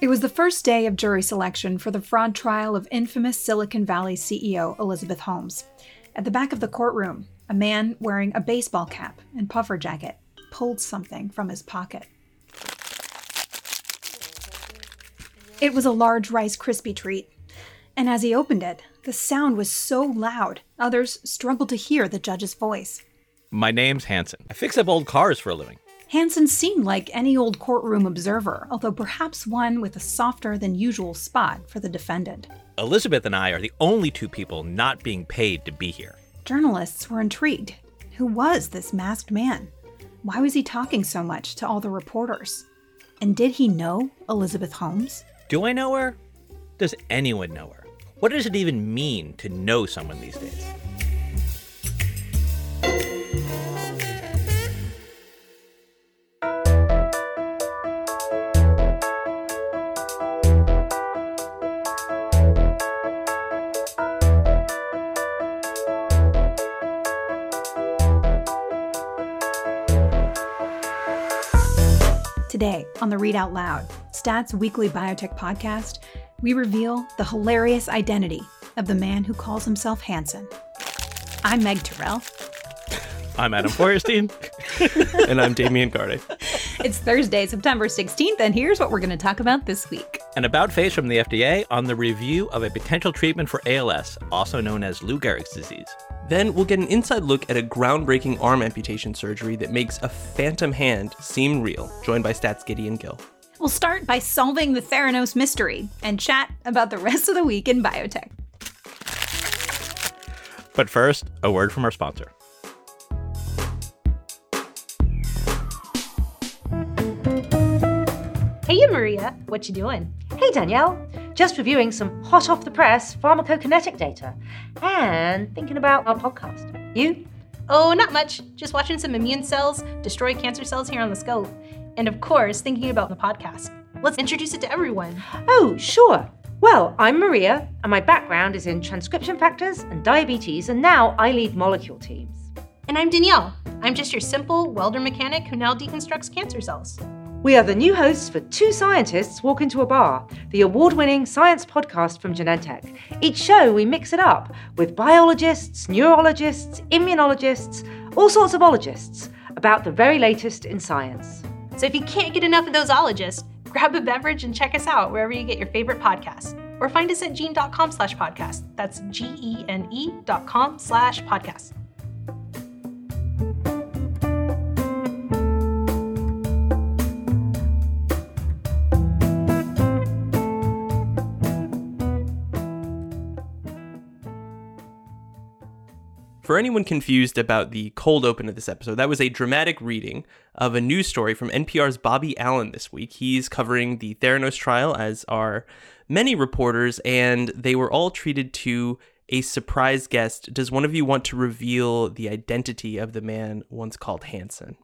It was the first day of jury selection for the fraud trial of infamous Silicon Valley CEO Elizabeth Holmes. At the back of the courtroom, a man wearing a baseball cap and puffer jacket pulled something from his pocket. It was a large Rice Krispie treat, and as he opened it, the sound was so loud, others struggled to hear the judge's voice. My name's Hanson. I fix up old cars for a living. Hanson seemed like any old courtroom observer, although perhaps one with a softer than usual spot for the defendant. Elizabeth and I are the only two people not being paid to be here. Journalists were intrigued. Who was this masked man? Why was he talking so much to all the reporters? And did he know Elizabeth Holmes? Do I know her? Does anyone know her? What does it even mean to know someone these days? Today on the Readout Loud, STAT's Weekly Biotech podcast, we reveal the hilarious identity of the man who calls himself Hanson. I'm Meg Terrell. I'm Adam Feuerstein. and I'm Damian Garde. It's Thursday, September 16th, and here's what we're going to talk about this week. An about face from the FDA on the review of a potential treatment for ALS, also known as Lou Gehrig's disease. Then we'll get an inside look at a groundbreaking arm amputation surgery that makes a phantom hand seem real, joined by STAT's Gideon Gil. We'll start by solving the Theranos mystery and chat about the rest of the week in biotech. But first, a word from our sponsor. Hey, Maria, what you doing? Hey, Danielle. Just reviewing some hot off the press pharmacokinetic data and thinking about our podcast. You? Oh, not much. Just watching some immune cells destroy cancer cells here on the scope. And of course, thinking about the podcast. Let's introduce it to everyone. Oh, sure. Well, I'm Maria, and my background is in transcription factors and diabetes, and now I lead molecule teams. And I'm Danielle. I'm just your simple welder mechanic who now deconstructs cancer cells. We are the new hosts for Two Scientists Walk Into a Bar, the award winning science podcast from Genentech. Each show, we mix it up with biologists, neurologists, immunologists, all sorts of ologists about the very latest in science. So if you can't get enough of those ologists, grab a beverage and check us out wherever you get your favorite podcasts. Or find us at gene.com slash podcast. That's G E N E dot com slash podcast. For anyone confused about the cold open of this episode, that was a dramatic reading of a news story from NPR's Bobby Allyn this week. He's covering the Theranos trial, as are many reporters, and they were all treated to a surprise guest. Does one of you want to reveal the identity of the man once called Hanson?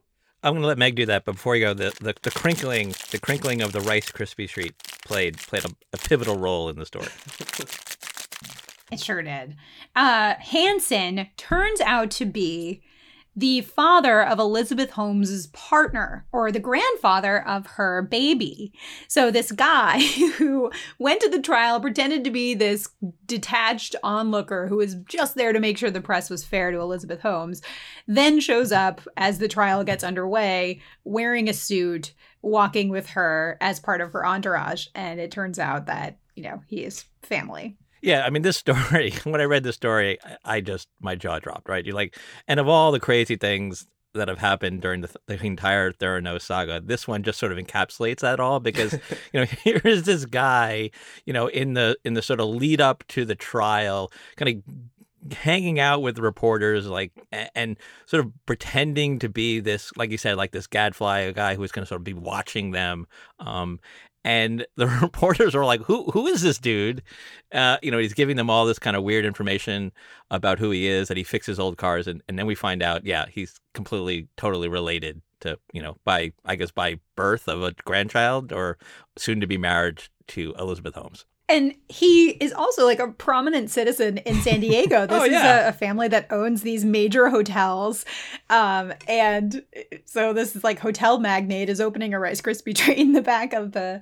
I'm going to let Meg do that. But before you go, the, the, the crinkling the crinkling of the Rice Krispie treat played played a, a pivotal role in the story. It sure did. Uh, Hanson turns out to be the father of Elizabeth Holmes's partner or the grandfather of her baby. So this guy who went to the trial pretended to be this detached onlooker who was just there to make sure the press was fair to Elizabeth Holmes, then shows up as the trial gets underway wearing a suit, walking with her as part of her entourage, and it turns out that, you know, he is family. Yeah, I mean, this story, when I read this story, I just, my jaw dropped, right? You're like, and of all the crazy things that have happened during the, the entire Theranos saga, this one just sort of encapsulates that all because, you know, here is this guy, you know, in the, in the sort of lead up to the trial, kind of hanging out with reporters like and sort of pretending to be this like you said like this gadfly a guy who's going to sort of be watching them um and the reporters are like, "Who who is this dude?" Uh, you know, he's giving them all this kind of weird information about who he is, that he fixes old cars, and, and then we find out, yeah, he's completely, totally related to, you know, by I guess by birth of a grandchild or soon to be married to Elizabeth Holmes. And he is also like a prominent citizen in San Diego. This oh, yeah. is a, a, family that owns these major hotels. Um, and so this is like hotel magnate is opening a Rice Krispie treat in the back of the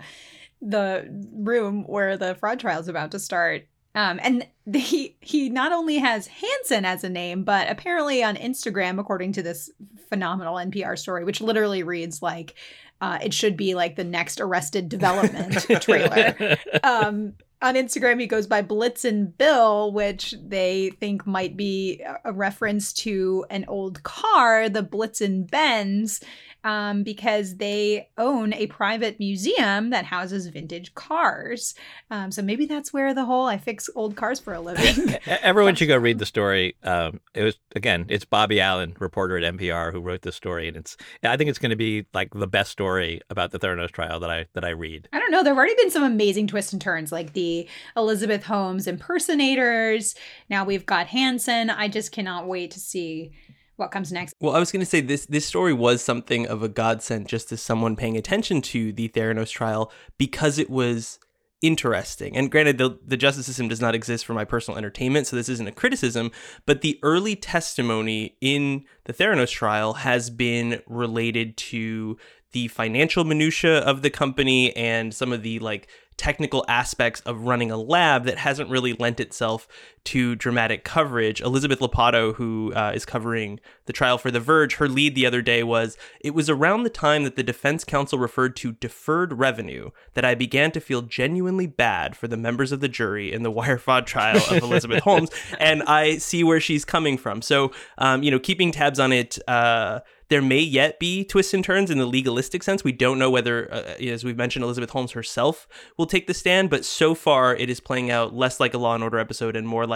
the room where the fraud trial is about to start. Um, and he he not only has Hansen as a name, but apparently on Instagram, according to this phenomenal NPR story, which literally reads like uh, it should be like the next Arrested Development trailer. Um, on Instagram, he goes by Blitzen Bill, which they think might be a reference to an old car, the Blitzen Benz, um, because they own a private museum that houses vintage cars. Um, so maybe that's where the whole I fix old cars for a living. Everyone should go read the story. Um, it was again, it's Bobby Allyn, reporter at NPR, who wrote this story, and it's I think it's going to be like the best story about the Theranos trial that I that I read. I don't know. There've already been some amazing twists and turns, like the Elizabeth Holmes impersonators. Now we've got Hansen. I just cannot wait to see what comes next. Well, I was going to say this this story was something of a godsend just as someone paying attention to the Theranos trial because it was interesting. And granted, the, the justice system does not exist for my personal entertainment, so this isn't a criticism, but the early testimony in the Theranos trial has been related to the financial minutia of the company and some of the like technical aspects of running a lab that hasn't really lent itself to dramatic coverage. Elizabeth Lopatto, who uh, is covering the trial for The Verge, her lead the other day was it was around the time that the defense counsel referred to deferred revenue that I began to feel genuinely bad for the members of the jury in the wire fraud trial of Elizabeth Holmes. And I see where she's coming from. So, um, you know, keeping tabs on it. Uh, there may yet be twists and turns in the legalistic sense. We don't know whether, uh, as we've mentioned, Elizabeth Holmes herself will take the stand, but so far it is playing out less like a Law and Order episode and more like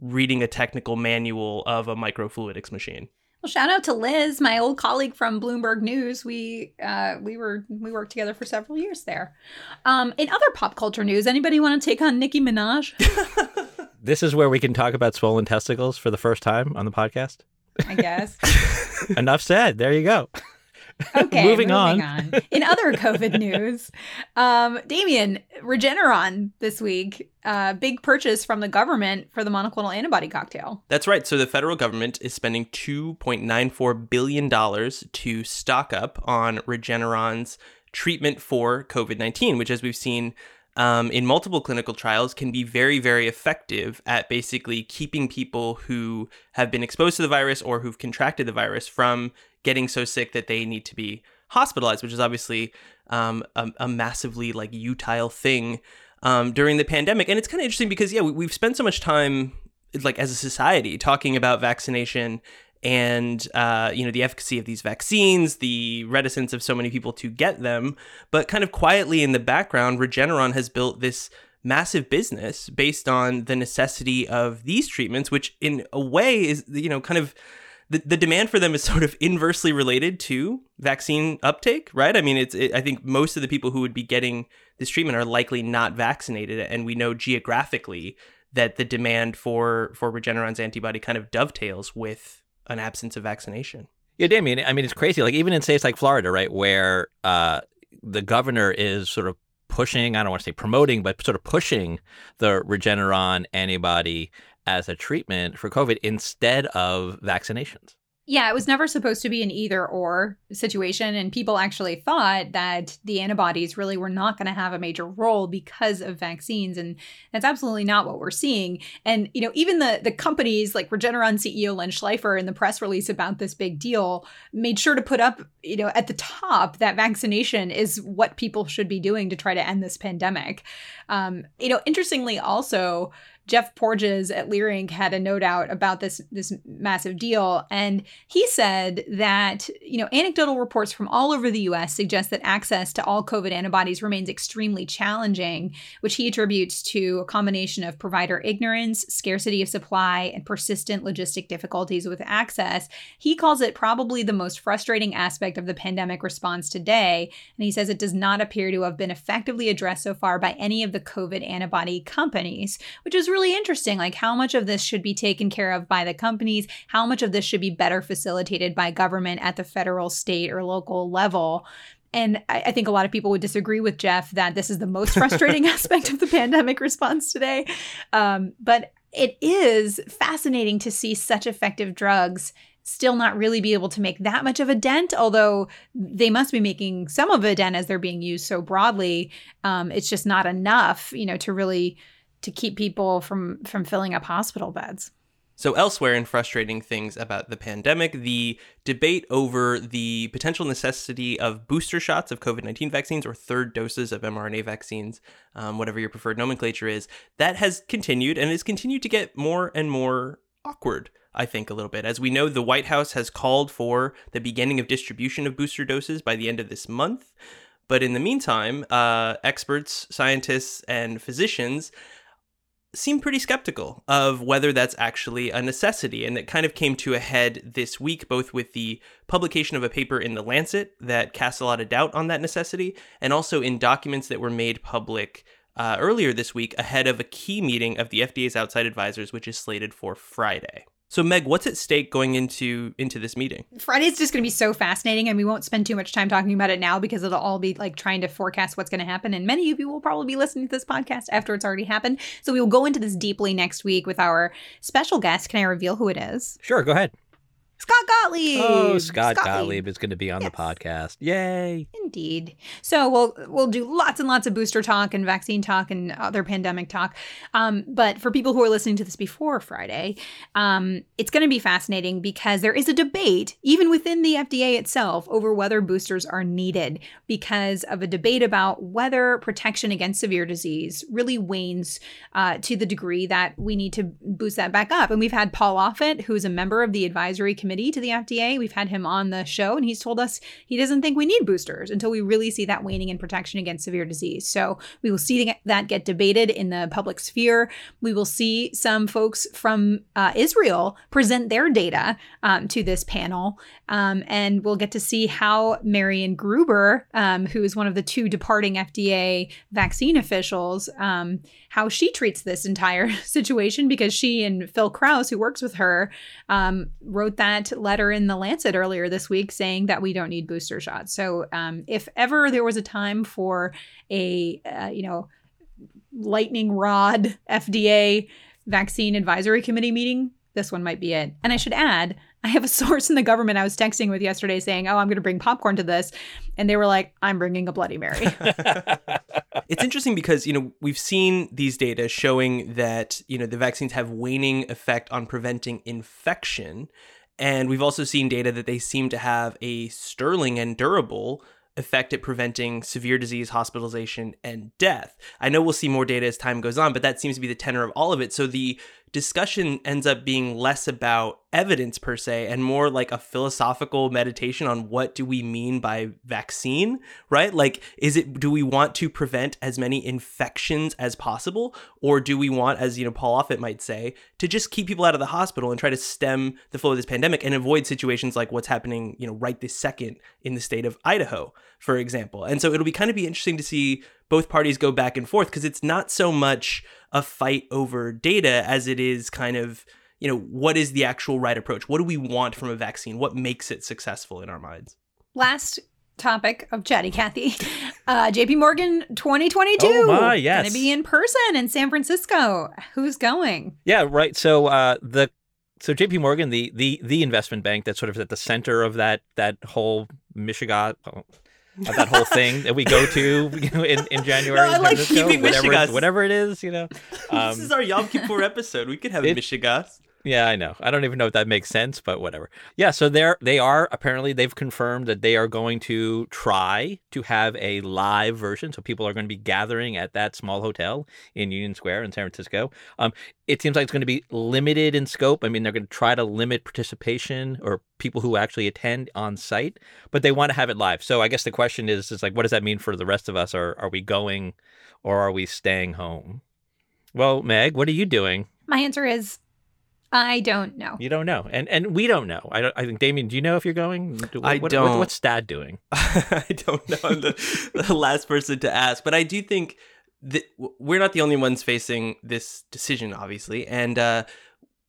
reading a technical manual of a microfluidics machine. Well, shout out to Liz, my old colleague from Bloomberg News. We uh, we were we worked together for several years there. Um, in other pop culture news, anybody want to take on Nicki Minaj? this is where we can talk about swollen testicles for the first time on the podcast. I guess. Enough said. There you go. Okay, moving, moving on. on. In other COVID news, um, Damian, Regeneron this week, uh, big purchase from the government for the monoclonal antibody cocktail. That's right. So the federal government is spending $2.94 billion to stock up on Regeneron's treatment for COVID 19, which, as we've seen, um, in multiple clinical trials can be very, very effective at basically keeping people who have been exposed to the virus or who've contracted the virus from getting so sick that they need to be hospitalized, which is obviously um, a, a, massively like utile thing um, during the pandemic. And it's kind of interesting because yeah, we, we've spent so much time like as a society talking about vaccination and uh, you know the efficacy of these vaccines, the reticence of so many people to get them, but kind of quietly in the background, Regeneron has built this massive business based on the necessity of these treatments, which in a way is you know kind of the, the demand for them is sort of inversely related to vaccine uptake, right? I mean, it's it, I think most of the people who would be getting this treatment are likely not vaccinated, and we know geographically that the demand for for Regeneron's antibody kind of dovetails with an absence of vaccination. Yeah, Damian. I mean, it's crazy. Like even in states like Florida, right, where uh, the governor is sort of pushing, I don't want to say promoting, but sort of pushing the Regeneron antibody as a treatment for COVID instead of vaccinations. Yeah, it was never supposed to be an either or situation. And people actually thought that the antibodies really were not going to have a major role because of vaccines. And that's absolutely not what we're seeing. And, you know, even the, the companies like Regeneron CEO Len Schleifer in the press release about this big deal made sure to put up, you know, at the top that vaccination is what people should be doing to try to end this pandemic. Um, you know, interestingly, also, Jeff Porges at Leerink had a note out about this this massive deal, and he said that you know anecdotal reports from all over the U.S. suggest that access to all COVID antibodies remains extremely challenging, which he attributes to a combination of provider ignorance, scarcity of supply, and persistent logistic difficulties with access. He calls it probably the most frustrating aspect of the pandemic response today, and he says it does not appear to have been effectively addressed so far by any of the COVID antibody companies, which is really really interesting like how much of this should be taken care of by the companies how much of this should be better facilitated by government at the federal state or local level and I, I think a lot of people would disagree with Jeff that this is the most frustrating aspect of the pandemic response today. Um, but it is fascinating to see such effective drugs still not really be able to make that much of a dent, although they must be making some of a dent as they're being used so broadly. Um, it's just not enough, you know, to really to keep people from from filling up hospital beds. So, elsewhere in frustrating things about the pandemic, the debate over the potential necessity of booster shots of COVID 19 vaccines or third doses of mRNA vaccines, um, whatever your preferred nomenclature is, that has continued and has continued to get more and more awkward. I think a little bit. As we know, the White House has called for the beginning of distribution of booster doses by the end of this month. But in the meantime, uh, experts, scientists, and physicians seem pretty skeptical of whether that's actually a necessity. And it kind of came to a head this week, both with the publication of a paper in The Lancet that casts a lot of doubt on that necessity, and also in documents that were made public uh, earlier this week ahead of a key meeting of the FDA's outside advisors, which is slated for Friday. So Meg, what's at stake going into into this meeting? Friday's just going to be so fascinating and we won't spend too much time talking about it now because it'll all be like trying to forecast what's going to happen and many of you will probably be listening to this podcast after it's already happened. So we will go into this deeply next week with our special guest. Can I reveal who it is? Sure, go ahead. Scott Gottlieb. Oh, Scott, Scott Gottlieb is going to be on yes. the podcast. Yay! Indeed. So we'll we'll do lots and lots of booster talk and vaccine talk and other pandemic talk. Um, but for people who are listening to this before Friday, um, it's going to be fascinating because there is a debate even within the FDA itself over whether boosters are needed because of a debate about whether protection against severe disease really wanes uh, to the degree that we need to boost that back up. And we've had Paul Offit, who is a member of the advisory committee committee to the FDA. We've had him on the show, and he's told us he doesn't think we need boosters until we really see that waning in protection against severe disease. So we will see that get debated in the public sphere. We will see some folks from uh, Israel present their data um, to this panel, um, and we'll get to see how Marion Gruber, um, who is one of the two departing FDA vaccine officials, um, how she treats this entire situation because she and Phil Krause, who works with her, um, wrote that letter in the Lancet earlier this week saying that we don't need booster shots. So um, if ever there was a time for a, uh, you know, lightning rod FDA vaccine advisory committee meeting, this one might be it. And I should add, I have a source in the government I was texting with yesterday saying, "Oh, I'm going to bring popcorn to this," and they were like, "I'm bringing a Bloody Mary." it's interesting because you know we've seen these data showing that you know the vaccines have waning effect on preventing infection, and we've also seen data that they seem to have a sterling and durable effect at preventing severe disease, hospitalization, and death. I know we'll see more data as time goes on, but that seems to be the tenor of all of it. So the discussion ends up being less about evidence per se and more like a philosophical meditation on what do we mean by vaccine right? Like is it do we want to prevent as many infections as possible? Or do we want as you know paul offit might say to just keep people out of the hospital and try to stem the flow of this pandemic and avoid situations like what's happening you know right this second in the state of idaho for example. And so it'll be kind of be interesting to see both parties go back and forth because it's not so much a fight over data as it is kind of you know what is the actual right approach what do we want from a vaccine what makes it successful in our minds last topic of chatty Kathy, Uh, JP Morgan 2022. Oh my, yes. Going to be in person in San Francisco. Who's going? Yeah, right. So uh, the so JP Morgan, the the the investment bank that's sort of at the center of that that whole Michigan of that whole thing that we go to you know, in, in January. No, I like keeping whatever, whatever it is, you know. Um, this is our Yom Kippur episode. We could have it, Michigas. Yeah, I know. I don't even know if that makes sense, but whatever. Yeah, so they're they are apparently they've confirmed that they are going to try to have a live version. So people are going to be gathering at that small hotel in Union Square in San Francisco. Um, it seems like it's going to be limited in scope. I mean, they're going to try to limit participation or people who actually attend on site, but they want to have it live. So I guess the question is is like what does that mean for the rest of us? Are are we going or are we staying home? Well, Meg, what are you doing? My answer is I don't know. You don't know, and and we don't know. I don't. I think Damian. Do you know if you're going? Do, I what, don't. What, what's Dad doing? I don't know. I'm the, the last person to ask, but I do think that we're not the only ones facing this decision, obviously, and. uh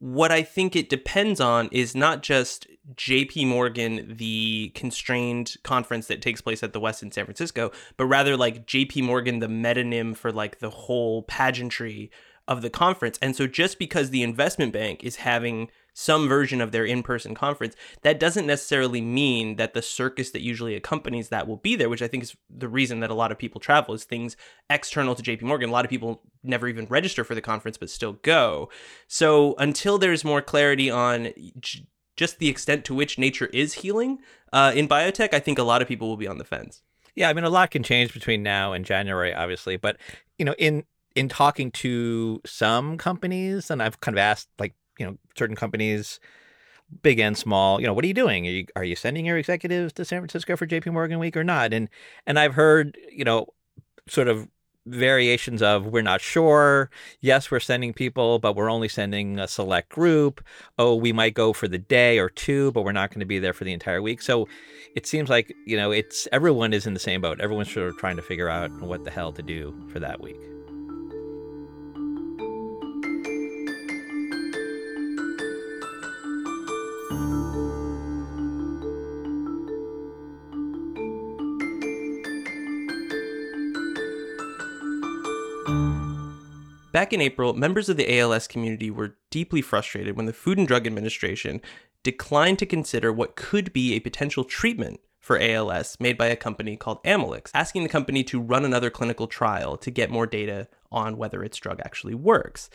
what I think it depends on is not just JP Morgan, the constrained conference that takes place at the Westin San Francisco, but rather like JP Morgan, the metonym for like the whole pageantry of the conference. And so just because the investment bank is having some version of their in-person conference that doesn't necessarily mean that the circus that usually accompanies that will be there which i think is the reason that a lot of people travel is things external to jp morgan a lot of people never even register for the conference but still go so until there's more clarity on j- just the extent to which nature is healing uh, in biotech i think a lot of people will be on the fence Yeah, I mean, a lot can change between now and January, obviously. But you know, in in talking to some companies, and I've kind of asked, like, you know, certain companies, big and small, you know, what are you doing? Are you are you sending your executives to San Francisco for J.P. Morgan Week or not? And and I've heard, you know, sort of variations of we're not sure. Yes, we're sending people, but we're only sending a select group. Oh, we might go for the day or two, but we're not going to be there for the entire week. So it seems like, you know, it's everyone is in the same boat. Everyone's sort of trying to figure out what the hell to do for that week. Back in April, members of the ALS community were deeply frustrated when the Food and Drug Administration declined to consider what could be a potential treatment for ALS made by a company called Amylyx, asking the company to run another clinical trial to get more data on whether its drug actually works.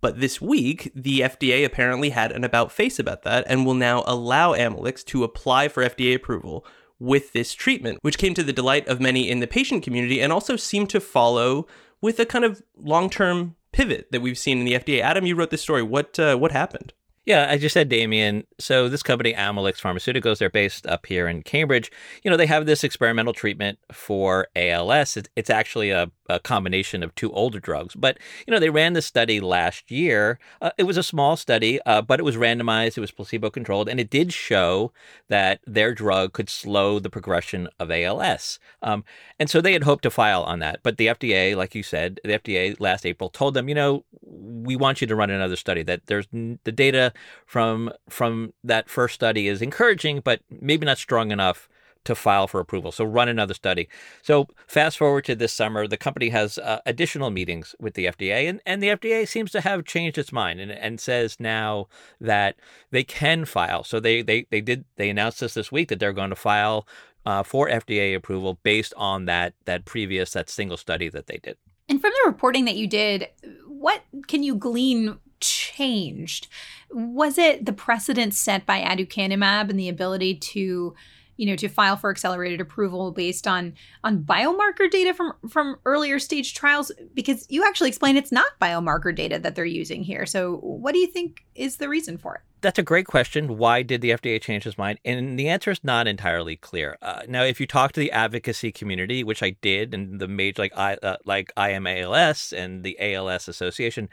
But this week, the FDA apparently had an about face about that and will now allow Amylyx to apply for FDA approval with this treatment, which came to the delight of many in the patient community and also seemed to follow with a kind of long-term pivot that we've seen in the FDA. Adam, you wrote this story. What uh, what happened? Yeah, as you said, Damian. So this company, Amylyx Pharmaceuticals, they're based up here in Cambridge. You know, they have this experimental treatment for ALS. It's, it's actually a, a combination of two older drugs. But you know, they ran this study last year. Uh, it was a small study, uh, but it was randomized. It was placebo controlled, and it did show that their drug could slow the progression of ALS. Um, and so they had hoped to file on that. But the FDA, like you said, the FDA last April told them, you know, we want you to run another study. That there's the data from from that first study is encouraging, but maybe not strong enough to file for approval. So run another study. So fast forward to this summer, the company has uh, additional meetings with the FDA, and, and the FDA seems to have changed its mind and, and says now that they can file. So they they they did they announced this this week that they're going to file uh, for FDA approval based on that that previous that single study that they did. And from the reporting that you did, what can you glean changed? Was it the precedent set by aducanumab and the ability to, you know, to file for accelerated approval based on on biomarker data from from earlier stage trials? Because you actually explain it's not biomarker data that they're using here. So, what do you think is the reason for it? That's a great question. Why did the FDA change its mind? And the answer is not entirely clear. Uh, now, if you talk to the advocacy community, which I did, and the major like I uh, like IMALS and the ALS Association,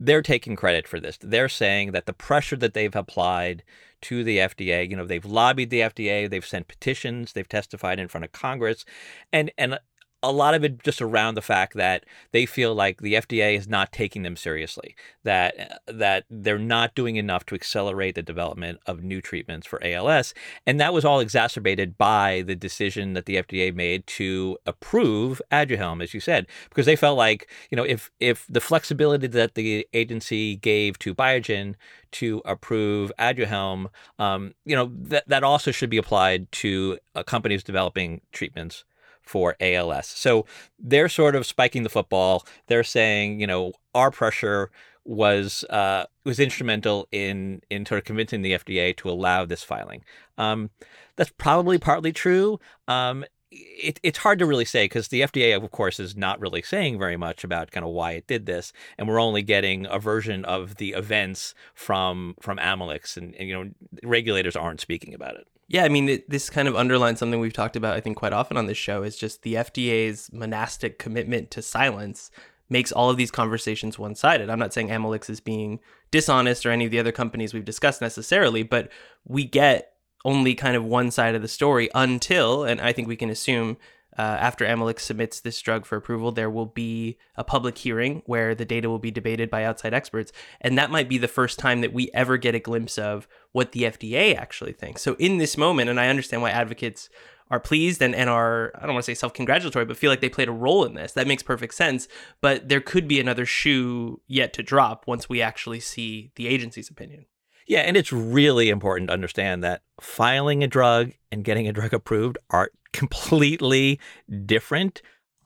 they're taking credit for this. They're saying that the pressure that they've applied to the FDA, you know, they've lobbied the FDA, they've sent petitions, they've testified in front of Congress, and and a lot of it just around the fact that they feel like the FDA is not taking them seriously, that that they're not doing enough to accelerate the development of new treatments for ALS, and that was all exacerbated by the decision that the FDA made to approve Aduhelm, as you said, because they felt like you know if if the flexibility that the agency gave to Biogen to approve Aduhelm, um, you know that that also should be applied to uh, companies developing treatments for ALS. So they're sort of spiking the football. They're saying, you know, our pressure was uh, was instrumental in in sort of convincing the FDA to allow this filing. Um, that's probably partly true. Um, it, it's hard to really say because the FDA, of course, is not really saying very much about kind of why it did this, and we're only getting a version of the events from from Amylyx, and, and you know regulators aren't speaking about it. Yeah, I mean, it, this kind of underlines something we've talked about, I think, quite often on this show is just the FDA's monastic commitment to silence makes all of these conversations one sided. I'm not saying Amylyx is being dishonest or any of the other companies we've discussed necessarily, but we get only kind of one side of the story until, and I think we can assume uh, after Amylyx submits this drug for approval, there will be a public hearing where the data will be debated by outside experts. And that might be the first time that we ever get a glimpse of what the FDA actually thinks. So, in this moment, and I understand why advocates are pleased and, and are, I don't want to say self congratulatory, but feel like they played a role in this. That makes perfect sense. But there could be another shoe yet to drop once we actually see the agency's opinion. Yeah, and it's really important to understand that filing a drug and getting a drug approved are completely different.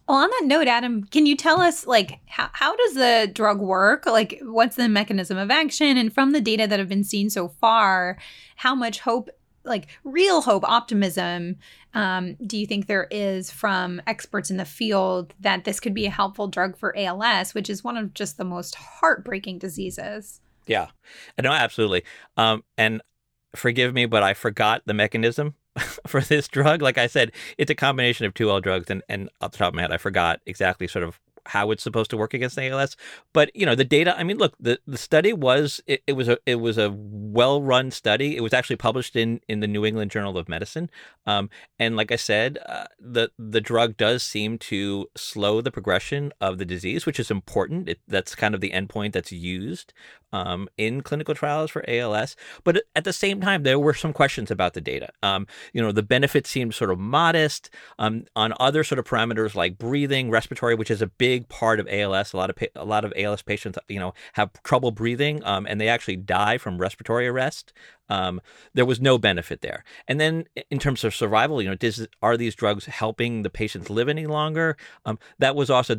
Well, on that note, Adam, can you tell us like how, how does the drug work? Like what's the mechanism of action? And from the data that have been seen so far, how much hope like real hope optimism um, do you think there is from experts in the field that this could be a helpful drug for als which is one of just the most heartbreaking diseases yeah. No absolutely. Um, and forgive me but i forgot the mechanism for this drug. Like i said it's a combination of two L drugs and, and off the top of my head i forgot exactly sort of how it's supposed to work against ALS. But you know, the data. I mean, look, the, the study was it, it was a it was a well run study. It was actually published in in the New England Journal of Medicine. Um, and like I said, uh, the the drug does seem to slow the progression of the disease, which is important. It, that's kind of the endpoint that's used um, in clinical trials for ALS. But at the same time, there were some questions about the data. Um, you know, the benefits seemed sort of modest um, on other sort of parameters like breathing, respiratory, which is a big part of ALS. A lot of pa- a lot of ALS patients, you know, have trouble breathing, um, and they actually die from respiratory arrest. Um, there was no benefit there. And then in terms of survival, you know, does, are these drugs helping the patients live any longer? Um, that was also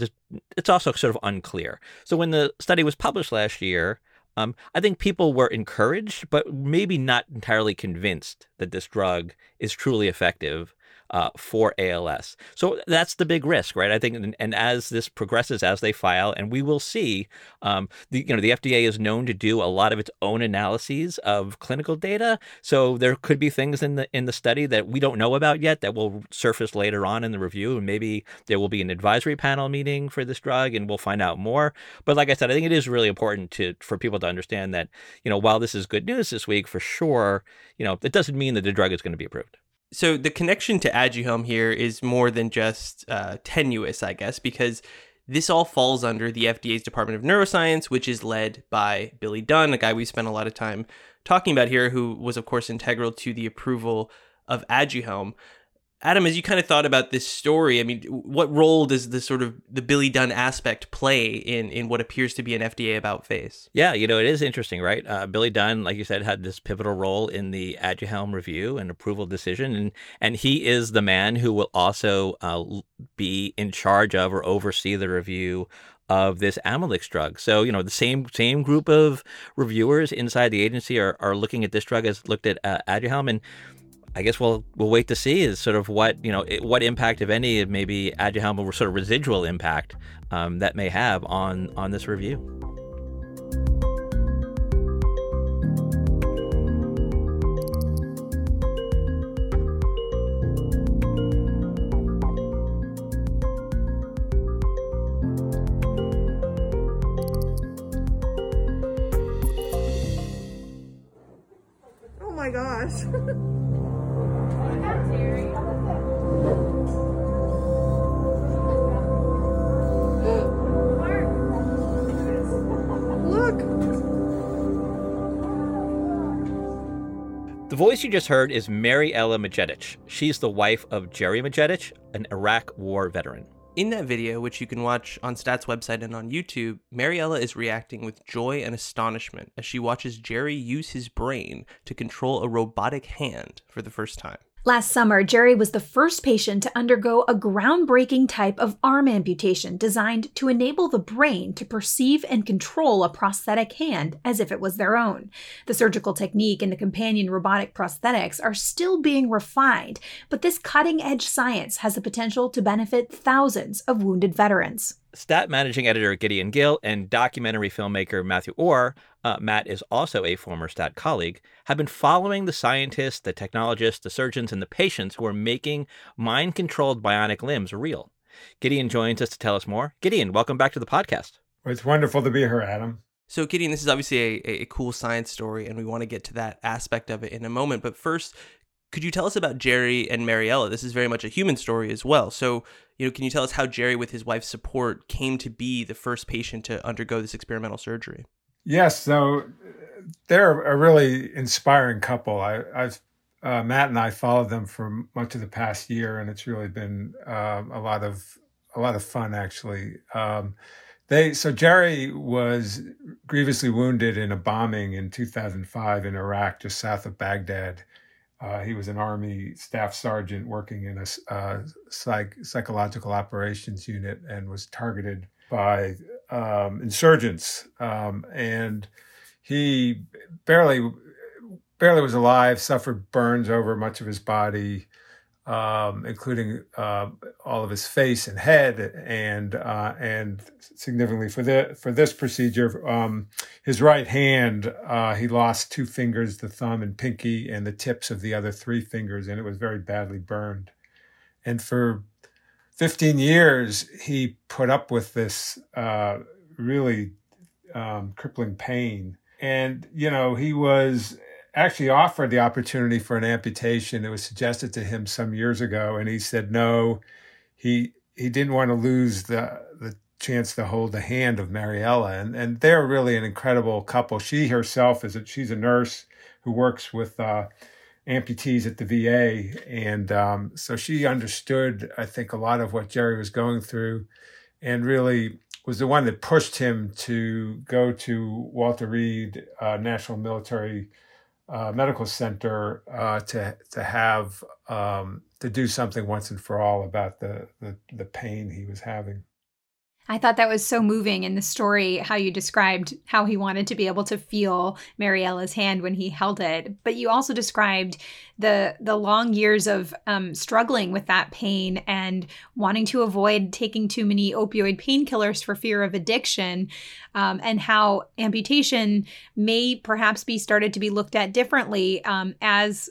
it's also sort of unclear. So when the study was published last year, um, I think people were encouraged, but maybe not entirely convinced that this drug is truly effective uh, for ALS. So that's the big risk, right? I think, and, and as this progresses, as they file, and we will see, um, the you know the FDA is known to do a lot of its own analyses of clinical data. So there could be things in the in the study that we don't know about yet that will surface later on in the review, and maybe there will be an advisory panel meeting for this drug, and we'll find out more. But like I said, I think it is really important to for people to understand that you know while this is good news this week for sure, you know it doesn't mean that the drug is going to be approved so the connection to Aduhelm here is more than just uh, tenuous, I guess, because this all falls under the FDA's Department of Neuroscience, which is led by Billy Dunn, a guy we spent a lot of time talking about here, who was, of course, integral to the approval of Aduhelm. Adam, as you kind of thought about this story, I mean, what role does the sort of the Billy Dunn aspect play in in what appears to be an FDA about face? Yeah, you know, it is interesting, right? Uh, Billy Dunn, like you said, had this pivotal role in the Aduhelm review and approval decision, and and he is the man who will also uh, be in charge of or oversee the review of this Amylyx drug. So, you know, the same same group of reviewers inside the agency are, are looking at this drug as looked at uh, Aduhelm. And I guess we'll we'll wait to see is sort of what you know what impact, if any, maybe or sort of residual impact um, that may have on on this review. Oh my gosh. voice you just heard is Mariella Majedic. She's the wife of Jerry Majedic, an Iraq war veteran. In that video, which you can watch on Stat's website and on YouTube, Mariella is reacting with joy and astonishment as she watches Jerry use his brain to control a robotic hand for the first time. Last summer, Jerry was the first patient to undergo a groundbreaking type of arm amputation designed to enable the brain to perceive and control a prosthetic hand as if it was their own. The surgical technique and the companion robotic prosthetics are still being refined, but this cutting edge science has the potential to benefit thousands of wounded veterans. Stat managing editor Gideon Gil and documentary filmmaker Matthew Orr, uh, Matt is also a former Stat colleague, have been following the scientists, the technologists, the surgeons, and the patients who are making mind controlled bionic limbs real. Gideon joins us to tell us more. Gideon, welcome back to the podcast. It's wonderful to be here, Adam. So, Gideon, this is obviously a, a cool science story, and we want to get to that aspect of it in a moment. But first, could you tell us about Jerry and Mariella? This is very much a human story as well. So, you know, can you tell us how Jerry, with his wife's support, came to be the first patient to undergo this experimental surgery? Yes, so they're a really inspiring couple. I, I've uh, Matt and I followed them for much of the past year, and it's really been uh, a lot of a lot of fun. Actually, um, they so Jerry was grievously wounded in a bombing in 2005 in Iraq, just south of Baghdad. Uh, he was an army staff sergeant working in a uh, psych, psychological operations unit and was targeted by um, insurgents. Um, and he barely barely was alive, suffered burns over much of his body, um, including uh, all of his face and head, and uh, and significantly for the for this procedure, um, his right hand uh, he lost two fingers, the thumb and pinky, and the tips of the other three fingers, and it was very badly burned. And for 15 years, he put up with this uh, really um, crippling pain, and you know he was actually offered the opportunity for an amputation. It was suggested to him some years ago, and he said no. He he didn't want to lose the the chance to hold the hand of Mariella, and and they're really an incredible couple. She herself is a, she's a nurse who works with uh, amputees at the VA, and um, so she understood, I think, a lot of what Jerry was going through, and really was the one that pushed him to go to Walter Reed uh, National Military uh, medical center uh, to to have um, to do something once and for all about the, the the pain he was having. I thought that was so moving in the story how you described how he wanted to be able to feel Mariella's hand when he held it. But you also described the the long years of um, struggling with that pain and wanting to avoid taking too many opioid painkillers for fear of addiction, um, and how amputation may perhaps be started to be looked at differently um, as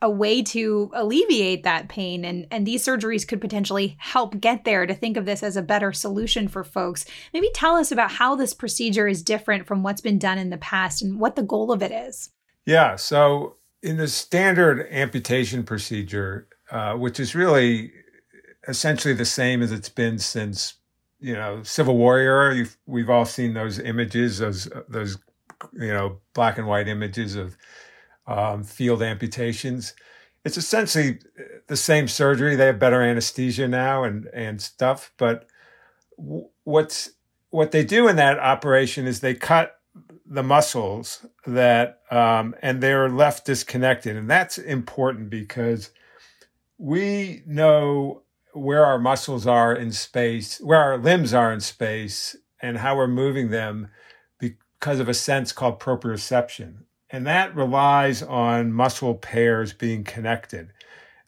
a way to alleviate that pain. And and these surgeries could potentially help get there to think of this as a better solution for folks. Maybe tell us about how this procedure is different from what's been done in the past and what the goal of it is. Yeah so in the standard amputation procedure uh, which is really essentially the same as it's been since you know civil warrior You've, we've all seen those images those those you know black and white images of um, field amputations. It's essentially the same surgery. They have better anesthesia now and and stuff. But what's what they do in that operation is they cut the muscles that um, and they're left disconnected, and that's important because we know where our muscles are in space, where our limbs are in space, and how we're moving them because of a sense called proprioception and that relies on muscle pairs being connected.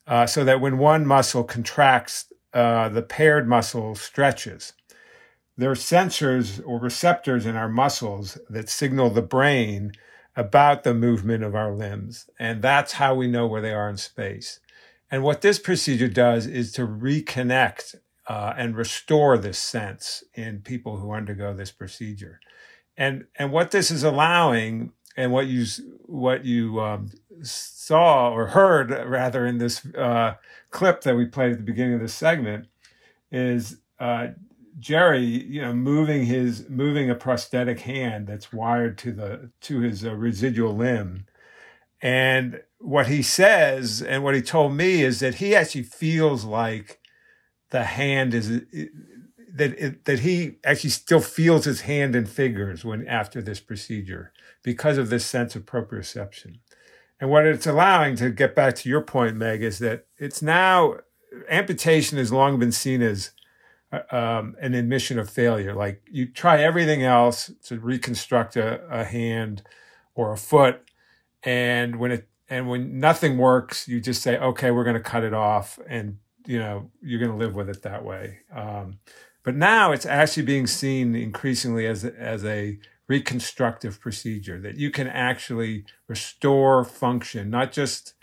Uh, so that when one muscle contracts, uh, the paired muscle stretches. There are sensors or receptors in our muscles that signal the brain about the movement of our limbs. And that's how we know where they are in space. And what this procedure does is to reconnect uh, and restore this sense in people who undergo this procedure. And, and what this is allowing and what you what you um, saw or heard rather in this uh, clip that we played at the beginning of this segment is uh, Jerry, you know, moving his moving a prosthetic hand that's wired to the to his uh, residual limb, and what he says and what he told me is that he actually feels like the hand is that it, that he actually still feels his hand and fingers when after this procedure because of this sense of proprioception. And what it's allowing to get back to your point, Meg, is that it's now amputation has long been seen as uh, um, an admission of failure. Like you try everything else to reconstruct a, a hand or a foot, and when it and when nothing works, you just say, "Okay, we're going to cut it off," and you know you're going to live with it that way. Um, but now it's actually being seen increasingly as as a reconstructive procedure that you can actually restore function, not just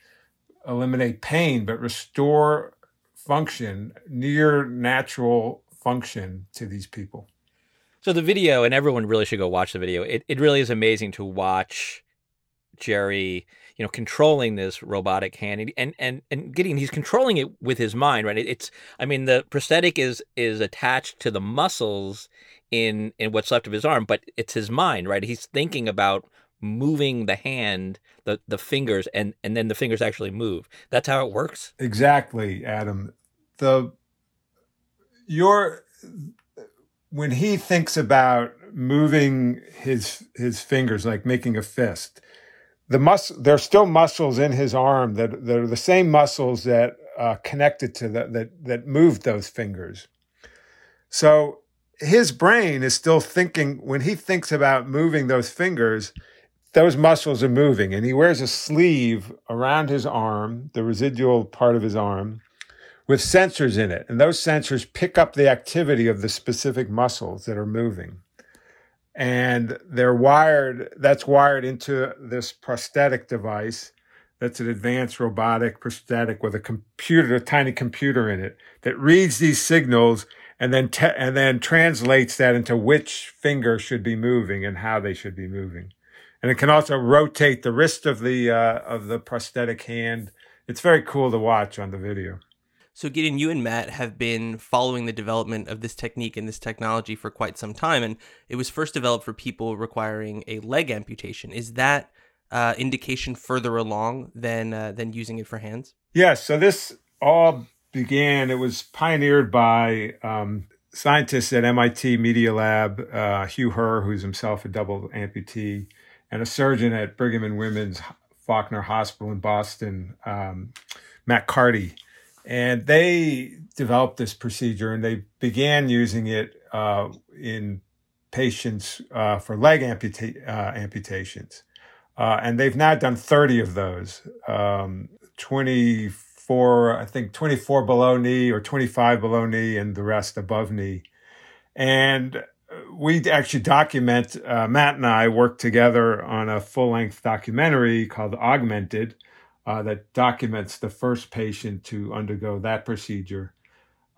eliminate pain, but restore function, near natural function to these people. So the video, and everyone really should go watch the video. It it really is amazing to watch Jerry, you know, controlling this robotic hand and and and getting he's controlling it with his mind, right? It's I mean the prosthetic is is attached to the muscles in in what's left of his arm, but it's his mind, right? He's thinking about moving the hand, the the fingers, and and then the fingers actually move. That's how it works. Exactly, Adam. The your when he thinks about moving his his fingers, like making a fist, the mus there's still muscles in his arm that that are the same muscles that uh, connected to the, that that moved those fingers. So his brain is still thinking when he thinks about moving those fingers, those muscles are moving, and he wears a sleeve around his arm, the residual part of his arm, with sensors in it, and those sensors pick up the activity of the specific muscles that are moving and they're wired that's wired into this prosthetic device that's an advanced robotic prosthetic with a computer a tiny computer in it that reads these signals and then te- and then translates that into which finger should be moving and how they should be moving. And it can also rotate the wrist of the uh, of the prosthetic hand. It's very cool to watch on the video so, Gideon, you and Matt have been following the development of this technique and this technology for quite some time, and it was first developed for people requiring a leg amputation. Is that uh, indication further along than uh, than using it for hands? Yes. So this all began. It was pioneered by um, scientists at MIT Media Lab, uh, Hugh Herr, who's himself a double amputee, and a surgeon at Brigham and Women's Faulkner Hospital in Boston, um, Matt Carty and they developed this procedure and they began using it uh, in patients uh, for leg amputa- uh, amputations. Uh, and they've now done 30 of those, um, 24, I think 24 below knee or 25 below knee, and the rest above knee. And we actually document, uh, Matt and I worked together on a full length documentary called Augmented uh, that documents the first patient to undergo that procedure,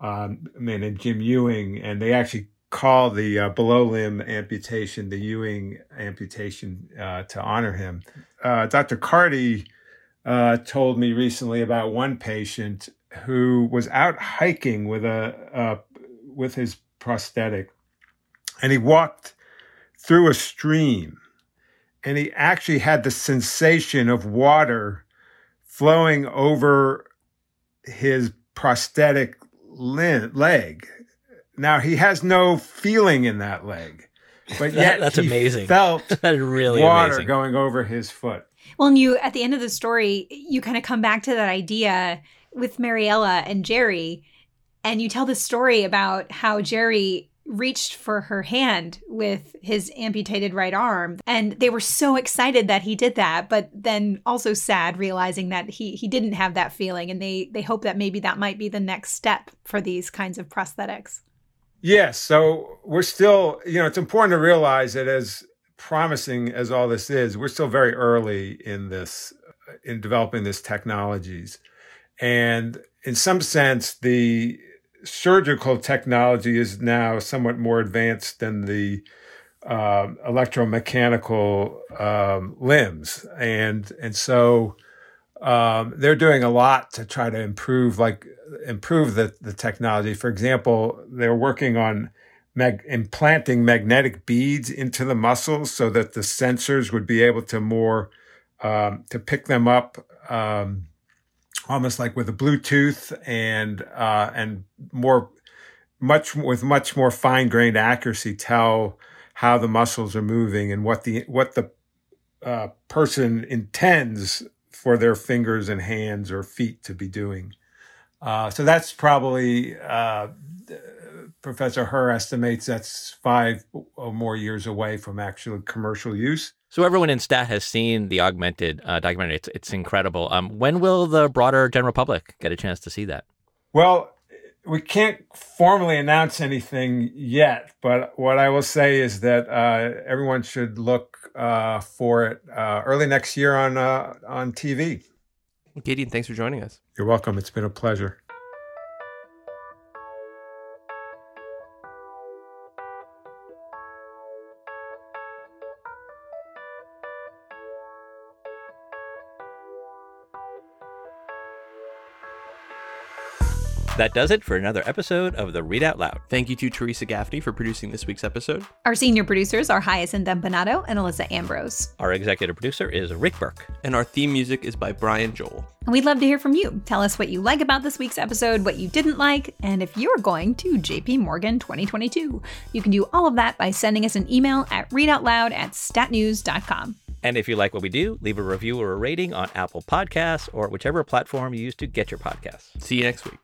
um, man named Jim Ewing, and they actually call the uh, below limb amputation the Ewing amputation uh, to honor him. Uh, Dr. Carty uh, told me recently about one patient who was out hiking with a with his prosthetic, and he walked through a stream, and he actually had the sensation of water flowing over his prosthetic leg. Now he has no feeling in that leg, but yet that, that's he amazing. Felt that's really water amazing. going over his foot. Well, and you at the end of the story, you kind of come back to that idea with Mariella and Jerry, and you tell the story about how Jerry reached for her hand with his amputated right arm. And they were so excited that he did that but then also sad realizing that he he didn't have that feeling. And they they hope that maybe that might be the next step for these kinds of prosthetics. Yes. So we're still you know it's important to realize that as promising as all this is we're still very early in this in developing this technologies. And in some sense the surgical technology is now somewhat more advanced than the uh, electromechanical um, limbs, and and so um, they're doing a lot to try to improve, like improve the the technology. For example, they're working on mag- implanting magnetic beads into the muscles so that the sensors would be able to more um, to pick them up um, almost like with a Bluetooth and uh, and more much with much more fine grained accuracy tell how the muscles are moving and what the what the uh, person intends for their fingers and hands or feet to be doing. Uh, so that's probably uh, Professor Herr estimates that's five or more years away from actual commercial use. So everyone in STAT has seen the augmented uh, documentary. It's it's incredible. Um, when will the broader general public get a chance to see that? Well, we can't formally announce anything yet, but what I will say is that uh, everyone should look uh, for it uh, early next year on uh, on TV. Gideon, thanks for joining us. You're welcome. It's been a pleasure. That does it for another episode of the Readout Loud. Thank you to Theresa Gaffney for producing this week's episode. Our senior producers are Hyacinth Empinado and Alissa Ambrose. Our executive producer is Rick Berke. And our theme music is by Brian Joel. And we'd love to hear from you. Tell us what you like about this week's episode, what you didn't like, and if you're going to JP Morgan 2022. You can do all of that by sending us an email at readoutloud at statnews.com. And if you like what we do, leave a review or a rating on Apple Podcasts or whichever platform you use to get your podcasts. See you next week.